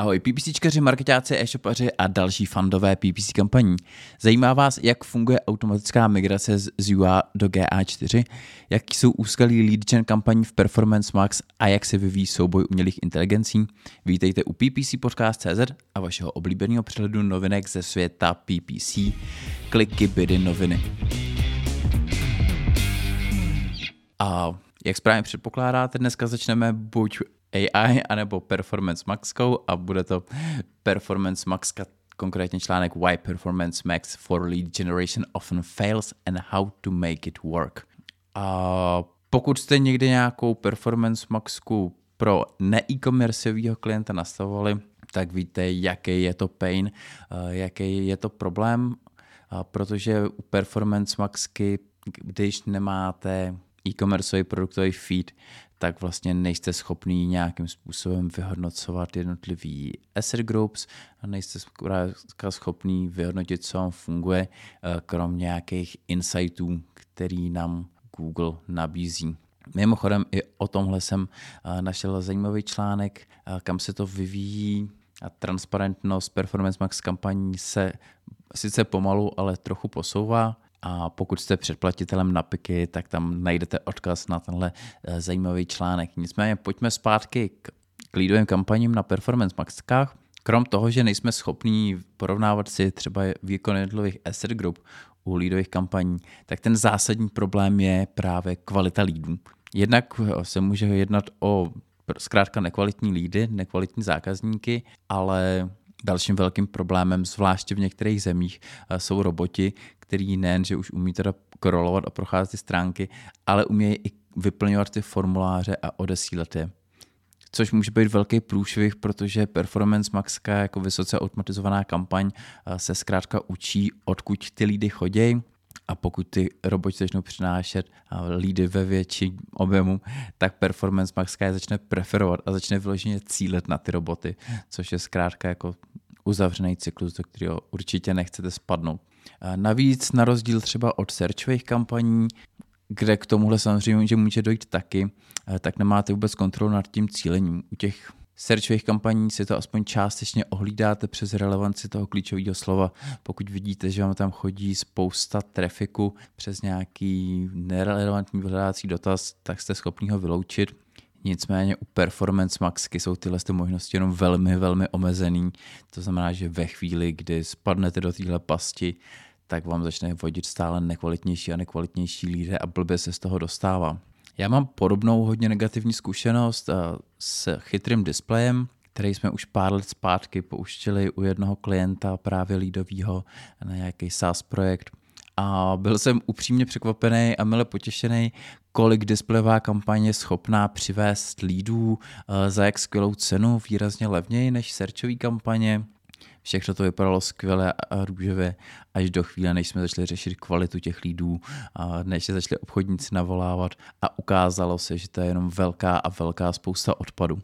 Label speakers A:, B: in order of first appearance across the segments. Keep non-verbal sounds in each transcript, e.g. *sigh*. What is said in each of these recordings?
A: Ahoj PPCčkaři, marketáci, e-shopaři a další fandové PPC kampaní. Zajímá vás, jak funguje automatická migrace z UA do GA4, jak jsou úskalí lead gen kampaní v Performance Max a jak se vyvíjí souboj umělých inteligencí? Vítejte u PPC Podcast.cz a vašeho oblíbeného přehledu novinek ze světa PPC. Kliky, bydy, noviny. A jak správně předpokládáte, dneska začneme buď AI anebo Performance Maxkou a bude to Performance Maxka, konkrétně článek Why Performance Max for Lead Generation Often Fails and How to Make It Work. A pokud jste někdy nějakou Performance Maxku pro ne-e-commerceového klienta nastavovali, tak víte, jaký je to pain, jaký je to problém, protože u Performance Maxky, když nemáte e-commerceový produktový feed, tak vlastně nejste schopný nějakým způsobem vyhodnocovat jednotlivý asset groups a nejste schopný vyhodnotit, co vám funguje, eh, krom nějakých insightů, který nám Google nabízí. Mimochodem i o tomhle jsem eh, našel zajímavý článek, eh, kam se to vyvíjí a transparentnost Performance Max kampaní se sice pomalu, ale trochu posouvá. A pokud jste předplatitelem na Piky, tak tam najdete odkaz na tenhle eh, zajímavý článek. Nicméně pojďme zpátky k lídovým kampaním na Performance Maxkách. Krom toho, že nejsme schopní porovnávat si třeba výkon jednotlivých asset group u lídových kampaní, tak ten zásadní problém je právě kvalita lídů. Jednak se může jednat o zkrátka nekvalitní lídy, nekvalitní zákazníky, ale Dalším velkým problémem, zvláště v některých zemích, eh, jsou roboti, který nejen, že už umí teda krolovat a procházet ty stránky, ale umějí i vyplňovat ty formuláře a odesílat je. Což může být velký průšvih, protože Performance Maxka jako vysoce automatizovaná kampaň eh, se zkrátka učí, odkud ty lídy chodí, a pokud ty roboti začnou přinášet lídy ve větší objemu, tak Performance Max je začne preferovat a začne vyloženě cílet na ty roboty, což je zkrátka jako uzavřený cyklus, do kterého určitě nechcete spadnout. Navíc na rozdíl třeba od searchových kampaní, kde k tomuhle samozřejmě že může dojít taky, tak nemáte vůbec kontrolu nad tím cílením. U těch searchových kampaní si to aspoň částečně ohlídáte přes relevanci toho klíčového slova. Pokud vidíte, že vám tam chodí spousta trafiku přes nějaký nerelevantní vyhledávací dotaz, tak jste schopni ho vyloučit. Nicméně u Performance Maxky jsou tyhle ty možnosti jenom velmi, velmi omezený. To znamená, že ve chvíli, kdy spadnete do téhle pasti, tak vám začne vodit stále nekvalitnější a nekvalitnější lídry a blbě se z toho dostává. Já mám podobnou hodně negativní zkušenost eh, s chytrým displejem, který jsme už pár let zpátky pouštěli u jednoho klienta právě lídového na nějaký SaaS projekt. A byl jsem upřímně překvapený a mile potěšený, kolik displejová kampaně je schopná přivést lídů eh, za jak skvělou cenu, výrazně levněji než searchové kampaně. Všechno to vypadalo skvěle a růžově až do chvíle, než jsme začali řešit kvalitu těch lídů, a než se začali obchodníci navolávat a ukázalo se, že to je jenom velká a velká spousta odpadu.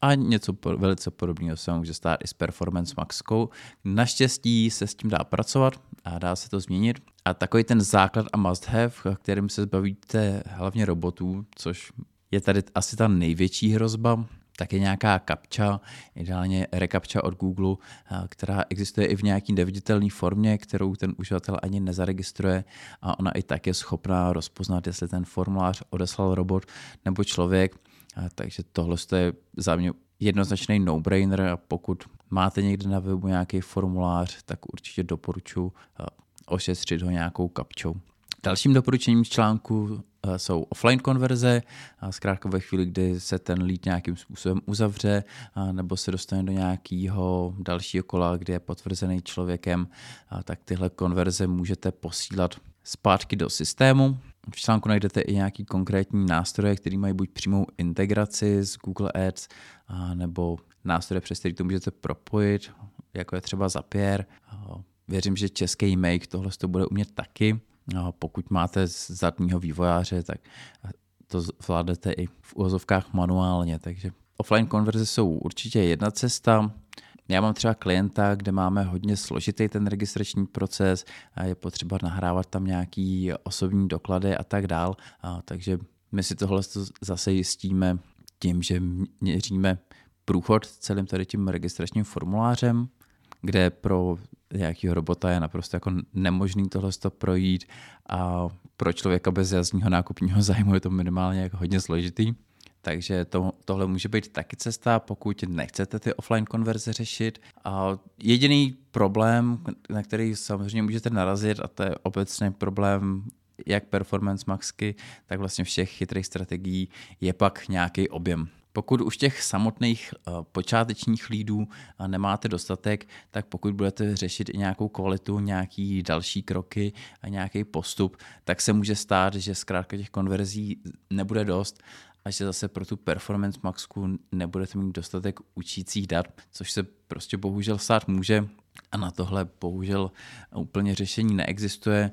A: A něco velice podobného se může stát i s Performance Maxkou. Naštěstí se s tím dá pracovat a dá se to změnit. A takový ten základ a must have, kterým se zbavíte hlavně robotů, což je tady asi ta největší hrozba, tak je nějaká kapča, ideálně rekapča od Google, která existuje i v nějaký neviditelné formě, kterou ten uživatel ani nezaregistruje a ona i tak je schopná rozpoznat, jestli ten formulář odeslal robot nebo člověk. Takže tohle je za mě jednoznačný no-brainer a pokud máte někde na webu nějaký formulář, tak určitě doporučuji ošetřit ho nějakou kapčou. Dalším doporučením z článku Eh, jsou offline konverze, zkrátka ve chvíli, kdy se ten lead nějakým způsobem uzavře nebo se dostane do nějakého dalšího kola, kde je potvrzený člověkem, tak tyhle konverze můžete posílat zpátky do systému. V článku najdete i nějaký konkrétní nástroje, které mají buď přímou integraci s Google Ads, nebo nástroje, přes který to můžete propojit, jako je třeba Zapier. Věřím, že český Make tohle to bude umět taky. No, pokud máte zadního vývojáře, tak to zvládnete i v úvozovkách manuálně, takže offline konverze jsou určitě jedna cesta. Já mám třeba klienta, kde máme hodně složitý ten registrační proces a je potřeba nahrávat tam nějaký osobní doklady a tak dál. Takže my si tohle zase jistíme tím, že měříme průchod celým tady tím registračním formulářem, kde pro nějakého robota je naprosto jako nemožný tohle projít a pro člověka bez jasného nákupního *laughs* zájmu je to minimálně jako hodně složitý. Takže to, tohle může být taky cesta, pokud nechcete ty offline konverze řešit. A jediný problém, na který samozřejmě můžete narazit, a to je obecný problém jak Performance Maxky, tak vlastně všech chytrých strategií, je pak nějaký objem. Pokud už těch samotných uh, počátečních lídů uh, nemáte dostatek, tak pokud budete řešit i nějakou kvalitu, nějaký další kroky a nějaký postup, tak se může stát, že zkrátka těch konverzí nebude dost a že zase pro tu performance maxku nebudete mít dostatek učících dat, což se prostě bohužel stát může a na tohle bohužel úplně řešení neexistuje,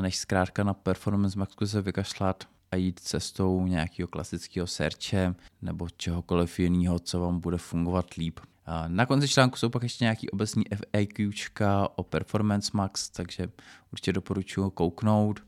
A: než zkrátka na performance maxku se vykašlat a jít cestou nějakého klasického searche nebo čehokoliv jiného, co vám bude fungovat líp. Na konci článku jsou pak ještě nějaký obecní FAQčka o Performance Max, takže určitě doporučuji kouknout.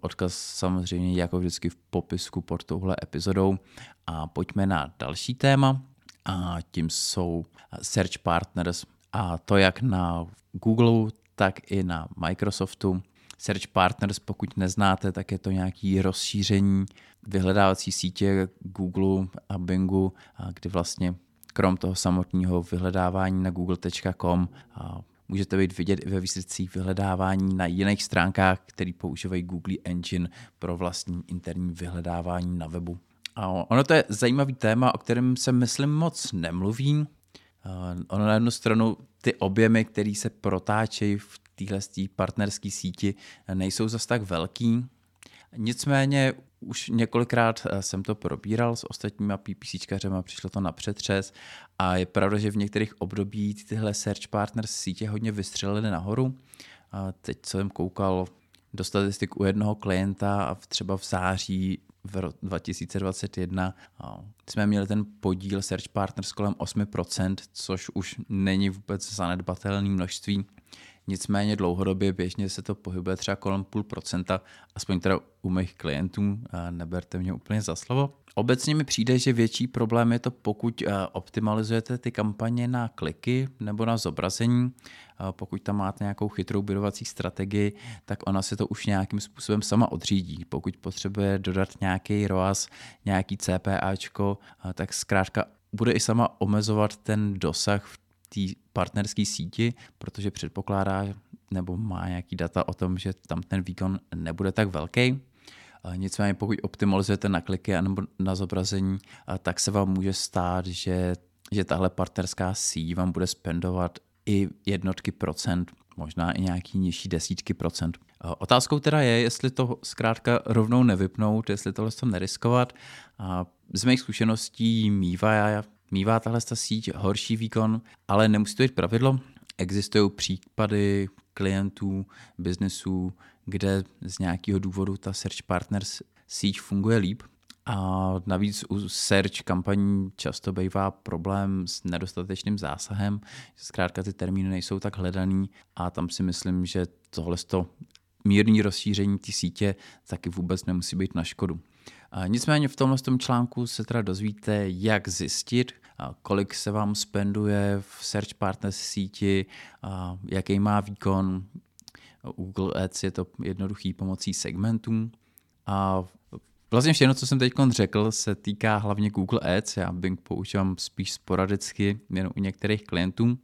A: Odkaz samozřejmě jako vždycky v popisku pod touhle epizodou. A pojďme na další téma a tím jsou Search Partners a to jak na Google, tak i na Microsoftu. Search Partners, pokud neznáte, tak je to nějaký rozšíření vyhledávací sítě Google a Bingu, kdy vlastně krom toho samotného vyhledávání na google.com můžete být vidět i ve výsledcích vyhledávání na jiných stránkách, které používají Google Engine pro vlastní interní vyhledávání na webu. A ono to je zajímavý téma, o kterém se myslím moc nemluví. Ono na jednu stranu ty objemy, které se protáčejí v téhle partnerské síti, nejsou zas tak velký. Nicméně už několikrát eh, jsem to probíral s ostatníma PPCčkařema, přišlo to na přetřes a je pravda, že v některých období tyhle search partners sítě hodně vystřelily nahoru. A teď jsem koukal do statistik u jednoho klienta a třeba v září v 2021 jsme měli ten podíl Search Partners kolem 8%, což už není vůbec zanedbatelné množství. Nicméně dlouhodobě běžně se to pohybuje třeba kolem půl procenta, aspoň teda u mých klientů, neberte mě úplně za slovo. Obecně mi přijde, že větší problém je to, pokud optimalizujete ty kampaně na kliky nebo na zobrazení. Pokud tam máte nějakou chytrou budovací strategii, tak ona se to už nějakým způsobem sama odřídí. Pokud potřebuje dodat nějaký ROAS, nějaký CPAčko, tak zkrátka bude i sama omezovat ten dosah v té partnerské síti, protože předpokládá nebo má nějaký data o tom, že tam ten výkon nebude tak velký. Nicméně pokud optimalizujete na kliky nebo na zobrazení, tak se vám může stát, že, že tahle partnerská síť vám bude spendovat i jednotky procent, možná i nějaký nižší desítky procent. Otázkou teda je, jestli to zkrátka rovnou nevypnout, jestli tohle to neriskovat. Z mých zkušeností mývá Mívá tahle síť horší výkon, ale nemusí to být pravidlo. Existují případy klientů, biznesů, kde z nějakého důvodu ta Search Partners síť funguje líp. A navíc u search kampaní často bývá problém s nedostatečným zásahem, že zkrátka ty termíny nejsou tak hledaný a tam si myslím, že tohle mírný rozšíření té sítě taky vůbec nemusí být na škodu. Nicméně v tomhle tom článku se teda dozvíte, jak zjistit, kolik se vám spenduje v Search Partners síti, jaký má výkon. Google Ads je to jednoduchý pomocí segmentů. A vlastně všechno, co jsem teď řekl, se týká hlavně Google Ads. Já Bing používám spíš sporadicky, jen u některých klientů.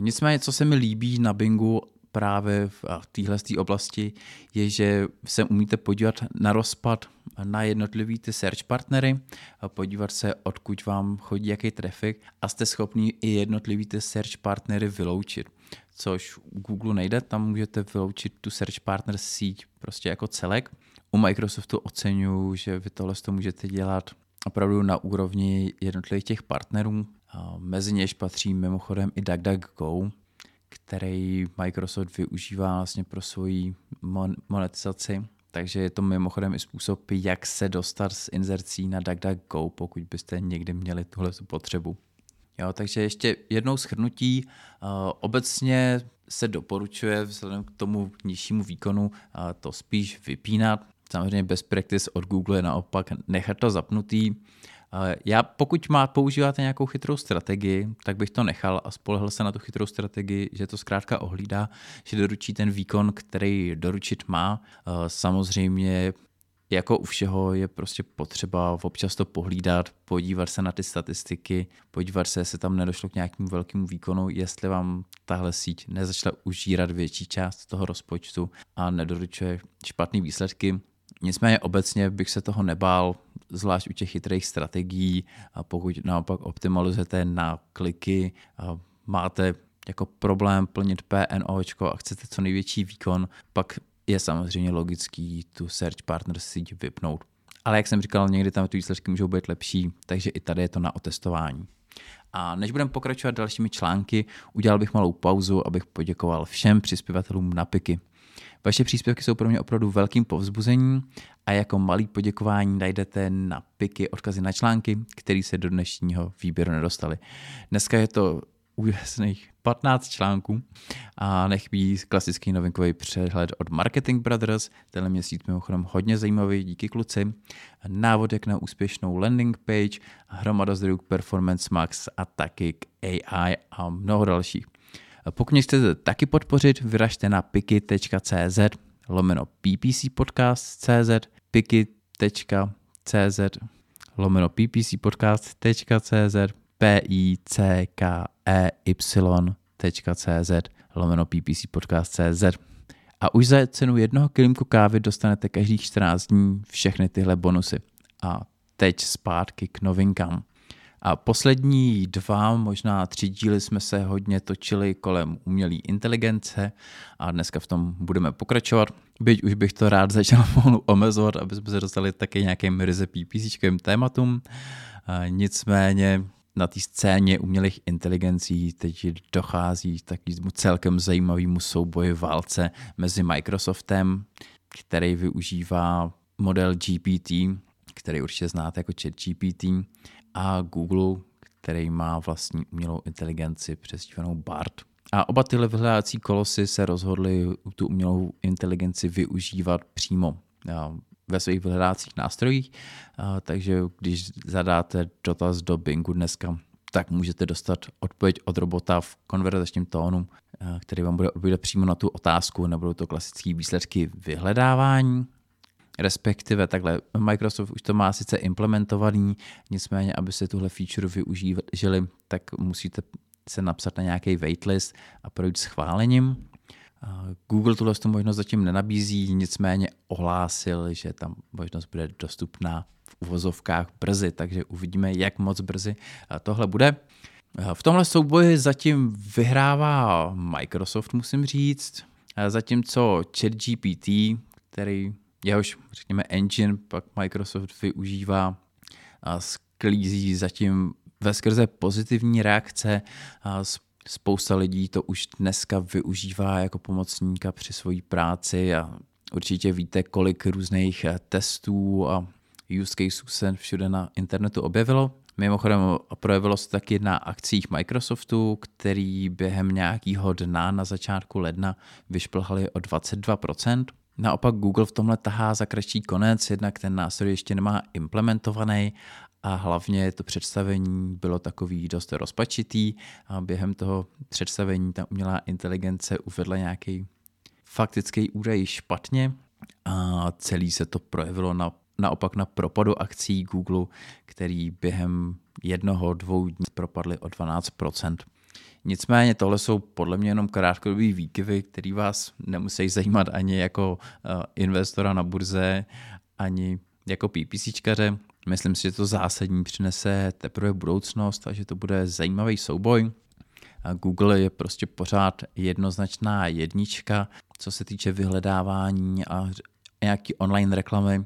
A: Nicméně, co se mi líbí na Bingu právě v téhle oblasti, je, že se umíte podívat na rozpad na jednotlivý ty search partnery, podívat se, odkud vám chodí jaký trafik a jste schopni i jednotlivý ty search partnery vyloučit což u Google nejde, tam můžete vyloučit tu search partner síť prostě jako celek. U Microsoftu oceňuji, že vy tohle to můžete dělat opravdu na úrovni jednotlivých těch partnerů. Mezi něž patří mimochodem i DuckDuckGo, který Microsoft využívá vlastně pro svoji monetizaci. Takže je to mimochodem i způsob, jak se dostat z inzercí na DuckDuckGo, pokud byste někdy měli tuhle potřebu. Jo, takže ještě jednou schrnutí. Uh, obecně se doporučuje vzhledem k tomu nižšímu výkonu uh, to spíš vypínat. Samozřejmě best practice od Google je naopak nechat to zapnutý Já pokud má, používáte nějakou chytrou strategii, tak bych to nechal a spolehl se na tu chytrou strategii, že to zkrátka ohlídá, že doručí ten výkon, který doručit má. Samozřejmě jako u všeho je prostě potřeba občas to pohlídat, podívat se na ty statistiky, podívat se, jestli tam nedošlo k nějakému velkému výkonu, jestli vám tahle síť nezačala užírat větší část toho rozpočtu a nedoručuje špatné výsledky. Nicméně obecně bych se toho nebál, zvlášť u těch chytrých strategií, a pokud naopak optimalizujete na kliky, a máte jako problém plnit PNO a chcete co největší výkon, pak je samozřejmě logický tu Search Partners síť vypnout. Ale jak jsem říkal, někdy tam ty výsledky můžou být lepší, takže i tady je to na otestování. A než budeme pokračovat dalšími články, udělal bych malou pauzu, abych poděkoval všem přispěvatelům na PIKy. Vaše příspěvky jsou pro mě opravdu velkým povzbuzením a jako malý poděkování najdete na PIKy odkazy na články, které se do dnešního výběru nedostali. Dneska je to úžasných 15 článků a nechybí klasický novinkový přehled od Marketing Brothers. Tenhle měsíc mimochodem hodně zajímavý, díky kluci. Návod jak na úspěšnou landing page, hromada zdrojů k Performance Max a taky k AI a mnoho dalších. Pokud mě chcete taky podpořit, vyražte na piky.cz lomeno ppc podcast.cz piky.cz lomeno ppc podcast.cz p i c k e y.cz lomeno ppcpodcast.cz a už za cenu jednoho kilímku kávy dostanete každých 14 dní všechny tyhle bonusy. A teď zpátky k novinkám. A poslední dva, možná tři díly jsme se hodně točili kolem umělé inteligence a dneska v tom budeme pokračovat. Byť už bych to rád začal *laughs* pomalu omezovat, aby jsme se dostali taky nějakým ryze PPCčkovým tématům. Nicméně na té scéně umělých inteligencí teď dochází takovému celkem zajímavému souboji válce mezi Microsoftem, který využívá model GPT, který určitě znáte jako chat GPT, a Google, který má vlastní umělou inteligenci přezdívanou BART. A oba tyhle vyhledávací kolosy se rozhodly tu umělou inteligenci využívat přímo ve svých vyhledávacích nástrojích, takže když zadáte dotaz do Bingu dneska, tak můžete dostat odpověď od robota v konverzačním tónu, který vám bude odpovídat přímo na tu otázku, nebudou to klasické výsledky vyhledávání, respektive takhle Microsoft už to má sice implementovaný, nicméně, aby se tuhle feature využili, tak musíte se napsat na nějaký waitlist a projít schválením. Google tuhle možnost zatím nenabízí, nicméně ohlásil, že tam možnost bude dostupná v uvozovkách brzy, takže uvidíme, jak moc brzy tohle bude. V tomhle souboji zatím vyhrává Microsoft, musím říct, zatímco ChatGPT, který jehož, řekněme, engine pak Microsoft využívá a sklízí zatím ve skrze pozitivní reakce a spousta lidí to už dneska využívá jako pomocníka při své práci a určitě víte, kolik různých eh, testů a use caseů se všude na internetu objevilo. Mimochodem projevilo se taky na akcích Microsoftu, který během nějakého dna na začátku ledna vyšplhali o 22%. Naopak Google v tomhle tahá za kratší konec, jednak ten nástroj ještě nemá implementovaný a hlavně to představení bylo takový dost rozpačitý a během toho představení ta umělá inteligence uvedla nějaký faktický údaj špatně a celý se to projevilo na, naopak na propadu akcí Google, který během jednoho, dvou dní propadly o 12%. Nicméně tohle jsou podle mě jenom krátkodobý výkyvy, které vás nemusí zajímat ani jako uh, investora na burze, ani jako PPCčkaře. Myslím si, že to zásadní přinese teprve budoucnost a že to bude zajímavý souboj. Google je prostě pořád jednoznačná jednička, co se týče vyhledávání a nějaký online reklamy.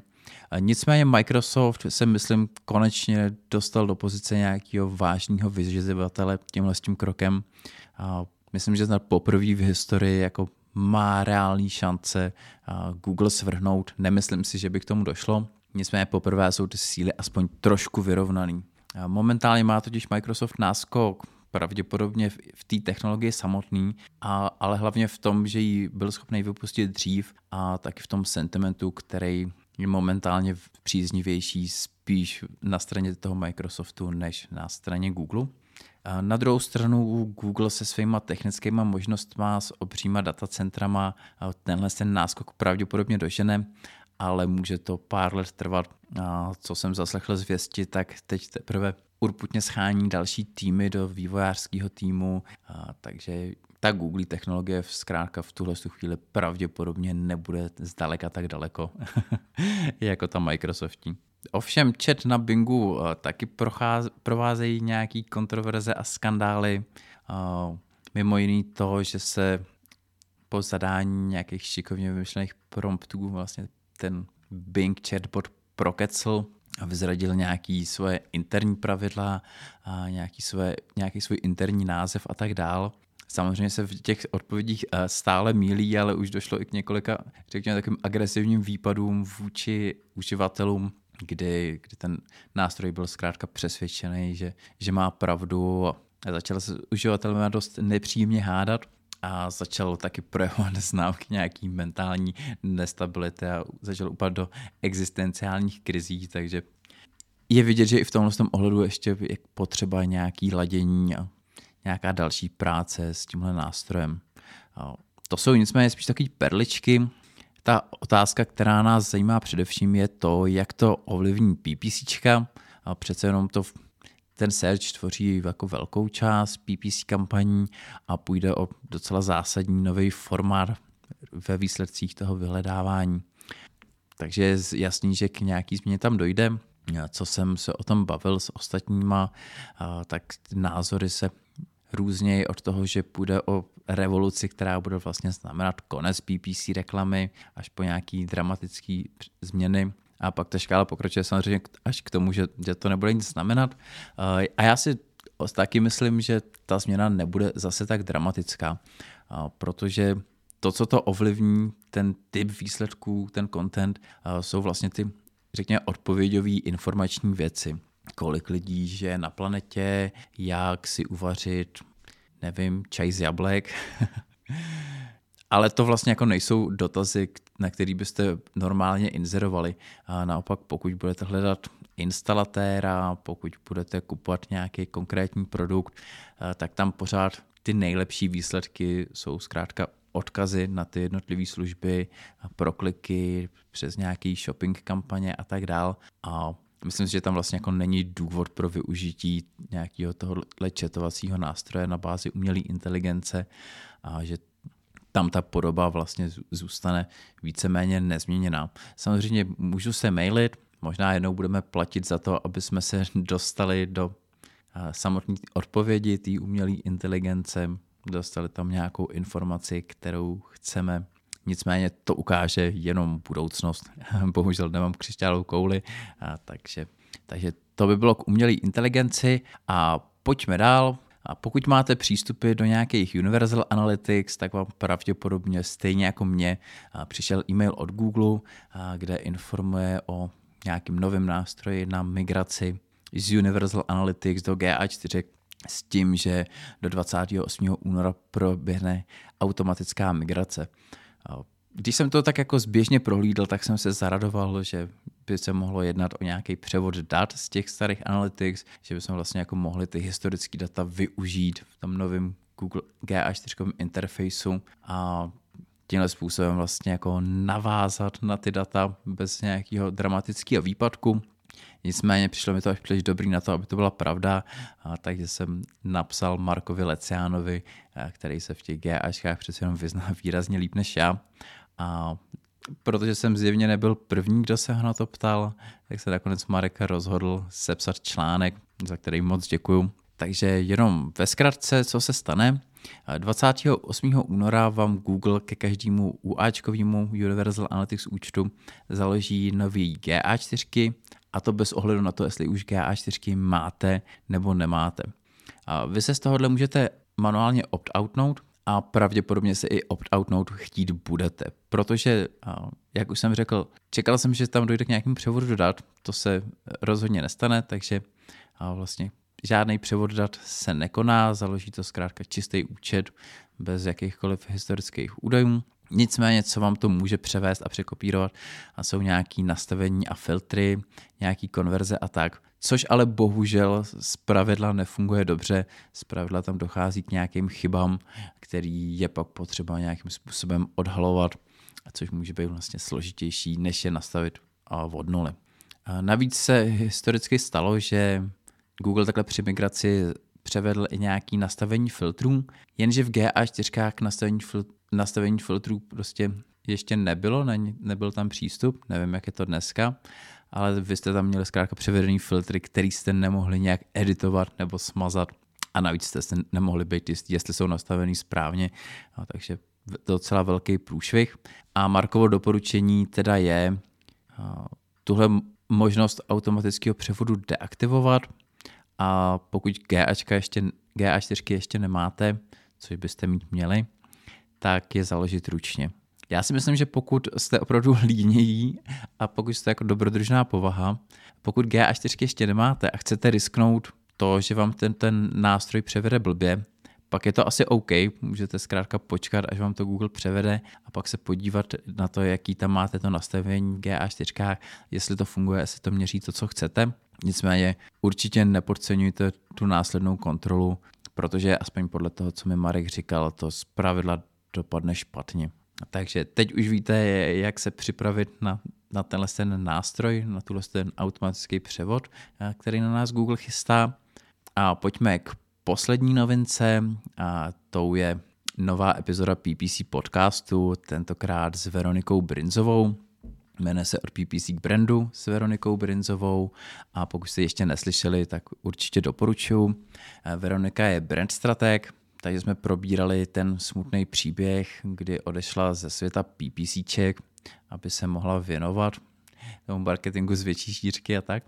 A: Nicméně Microsoft se, myslím, konečně dostal do pozice nějakého vážného vyživatele tímhle s tím krokem. Myslím, že snad poprvé v historii jako má reální šance Google svrhnout. Nemyslím si, že by k tomu došlo. Nicméně poprvé jsou ty síly aspoň trošku vyrovnaný. Momentálně má totiž Microsoft náskok pravděpodobně v té technologii samotný, a, ale hlavně v tom, že ji byl schopný vypustit dřív a taky v tom sentimentu, který je momentálně příznivější spíš na straně toho Microsoftu než na straně Google. Na druhou stranu Google se svýma technickými možnostmi s obříma datacentrama tenhle ten náskok pravděpodobně dožene, ale může to pár let trvat. A co jsem zaslechl z věsti, tak teď teprve urputně schání další týmy do vývojářského týmu, a takže ta Google technologie v zkrátka v tuhle chvíli pravděpodobně nebude zdaleka tak daleko *laughs* jako ta Microsoftí. Ovšem chat na Bingu eh, taky procház, provázejí nějaký kontroverze a skandály. Eh, mimo jiný to, že se po zadání nějakých šikovně vymyšlených promptů vlastně ten Bing chatbot prokecl a vyzradil nějaký svoje interní pravidla, a nějaký, svoje, nějaký svůj interní název a tak dál. Samozřejmě se v těch odpovědích eh, stále mílí, ale už došlo i k několika, řekněme, takovým agresivním výpadům vůči uživatelům, kdy, kdy ten nástroj byl zkrátka přesvědčený, že, že má pravdu a začal se uživatelem dost nepříjemně hádat a začal taky projevovat *laughs* známky nějaký mentální nestability a začal upadat do existenciálních krizí, takže je vidět, že i v tomhle tom ohledu ještě je potřeba nějaký ladění a nějaká další práce s tímhle nástrojem. To jsou nicméně spíš takové perličky. Ta otázka, která nás zajímá především, je to, jak to ovlivní PPC. Přece jenom to ten search tvoří jako velkou část PPC kampaní a půjde o docela zásadní nový formát ve výsledcích toho vyhledávání. Takže je jasný, že k nějaký změně tam dojde. Co jsem se o tom bavil s ostatníma, tak názory se různěji od toho, že půjde o revoluci, která bude vlastně znamenat konec PPC reklamy, až po nějaký dramatický změny. A pak ta škála pokračuje samozřejmě až k tomu, že, že to nebude nic znamenat. A já si taky myslím, že ta změna nebude zase tak dramatická, protože to, co to ovlivní, ten typ výsledků, ten content, jsou vlastně ty, řekněme, odpověďové informační věci kolik lidí žije na planetě, jak si uvařit, nevím, čaj z jablek. *laughs* Ale to vlastně jako nejsou dotazy, na který byste normálně inzerovali. A naopak, pokud budete hledat instalatéra, pokud budete kupovat nějaký konkrétní produkt, tak tam pořád ty nejlepší výsledky jsou zkrátka odkazy na ty jednotlivé služby, prokliky přes nějaký shopping kampaně a tak dál. A Myslím si, že tam vlastně jako není důvod pro využití nějakého tohohle četovacího nástroje na bázi umělé inteligence a že tam ta podoba vlastně zůstane víceméně nezměněná. Samozřejmě můžu se mailit, možná jednou budeme platit za to, aby jsme se *laughs* dostali do samotné odpovědi té umělé inteligence, dostali tam nějakou informaci, kterou chceme Nicméně to ukáže jenom budoucnost. *laughs* Bohužel nemám křišťálovou kouli, a takže, takže to by bylo k umělé inteligenci a pojďme dál. A pokud máte přístupy do nějakých Universal Analytics, tak vám pravděpodobně stejně jako mě přišel e-mail od Google, kde informuje o nějakým novém nástroji na migraci z Universal Analytics do GA4 s tím, že do 28. února proběhne automatická migrace. Když jsem to tak jako zběžně prohlídl, tak jsem se zaradoval, že by se mohlo jednat o nějaký převod dat z těch starých analytics, že bychom vlastně jako mohli ty historické data využít v tom novém Google GA4 interfejsu a tímhle způsobem vlastně jako navázat na ty data bez nějakého dramatického výpadku. Nicméně přišlo mi to až příliš dobrý na to, aby to byla pravda, a takže jsem napsal Markovi Leciánovi, který se v těch GAčkách přece jenom vyzná *laughs* výrazně líp než já. A protože jsem zjevně nebyl první, kdo se ho na to ptal, tak se nakonec Marek rozhodl sepsat článek, za který moc děkuju. Takže jenom ve zkratce, co se stane. 28. února vám Google ke každému UAčkovému Universal Analytics účtu založí nový GA4 a to bez ohledu na to, jestli už GA4 máte nebo nemáte. A vy se z tohohle můžete manuálně opt-outnout a pravděpodobně se i opt-outnout chtít budete, protože, jak už jsem řekl, čekal jsem, že tam dojde k nějakému převodu dat, to se rozhodně nestane, takže vlastně žádný převod dat se nekoná, založí to zkrátka čistý účet bez jakýchkoliv historických údajů. Nicméně, co vám to může převést a překopírovat, a jsou nějaké nastavení a filtry, nějaký konverze a tak. Což ale bohužel z pravidla nefunguje dobře, z pravidla tam dochází k nějakým chybám, který je pak potřeba nějakým způsobem odhalovat, což může být vlastně složitější, než je nastavit od nuly. Navíc se historicky stalo, že Google takhle při migraci převedl i nějaký nastavení filtrů, jenže v GA4 nastavení, fil, nastavení filtrů prostě ještě nebylo, ne, nebyl tam přístup, nevím, jak je to dneska, ale vy jste tam měli zkrátka převedený filtry, který jste nemohli nějak editovat nebo smazat a navíc jste se nemohli být jistí, jestli jsou nastavený správně, a takže docela velký průšvih. A Markovo doporučení teda je tuhle možnost automatického převodu deaktivovat a pokud GAčka ještě, GA4 ještě nemáte, což byste mít měli, tak je založit ručně. Já si myslím, že pokud jste opravdu *laughs* línějí a pokud jste jako dobrodružná povaha, pokud GA4 ještě nemáte a chcete risknout to, že vám ten, ten nástroj převede blbě, pak je to asi OK, můžete zkrátka počkat, až vám to Google převede a pak se podívat na to, jaký tam máte to nastavení GA4, jestli to funguje, jestli to měří to, co chcete. Nicméně určitě nepodceňujte tu následnou kontrolu, protože aspoň podle toho, co mi Marek říkal, to z pravidla dopadne špatně. Takže teď už víte, jak se připravit na, na tenhle ten nástroj, na tuhle ten automatický převod, který na nás Google chystá. A pojďme k poslední novince, a tou je nová epizoda PPC podcastu, tentokrát s Veronikou Brinzovou. Jmenuje se od PPC k brandu s Veronikou Brinzovou a pokud jste ještě neslyšeli, tak určitě doporučuji. Veronika je brand strateg, takže jsme probírali ten smutný příběh, kdy odešla ze světa PPCček, aby se mohla věnovat tomu marketingu z větší šířky a tak.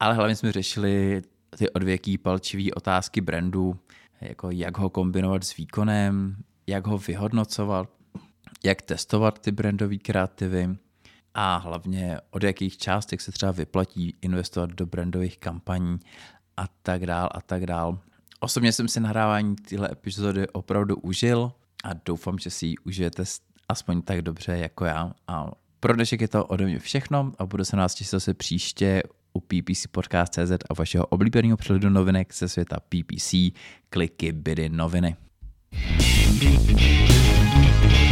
A: Ale hlavně jsme řešili ty odvěký palčivý otázky brandu, jako jak ho kombinovat s výkonem, jak ho vyhodnocovat, jak testovat ty brandové kreativy a hlavně od jakých částek se třeba vyplatí investovat do brandových kampaní a tak dál a tak dál. Osobně jsem si nahrávání tyhle epizody opravdu užil a doufám, že si ji užijete aspoň tak dobře jako já. A pro dnešek je to ode mě všechno a budu se nás těšit zase příště u PPC Podcast.cz a vašeho oblíbeného přehledu novinek ze světa PPC, kliky, bydy, noviny. thank you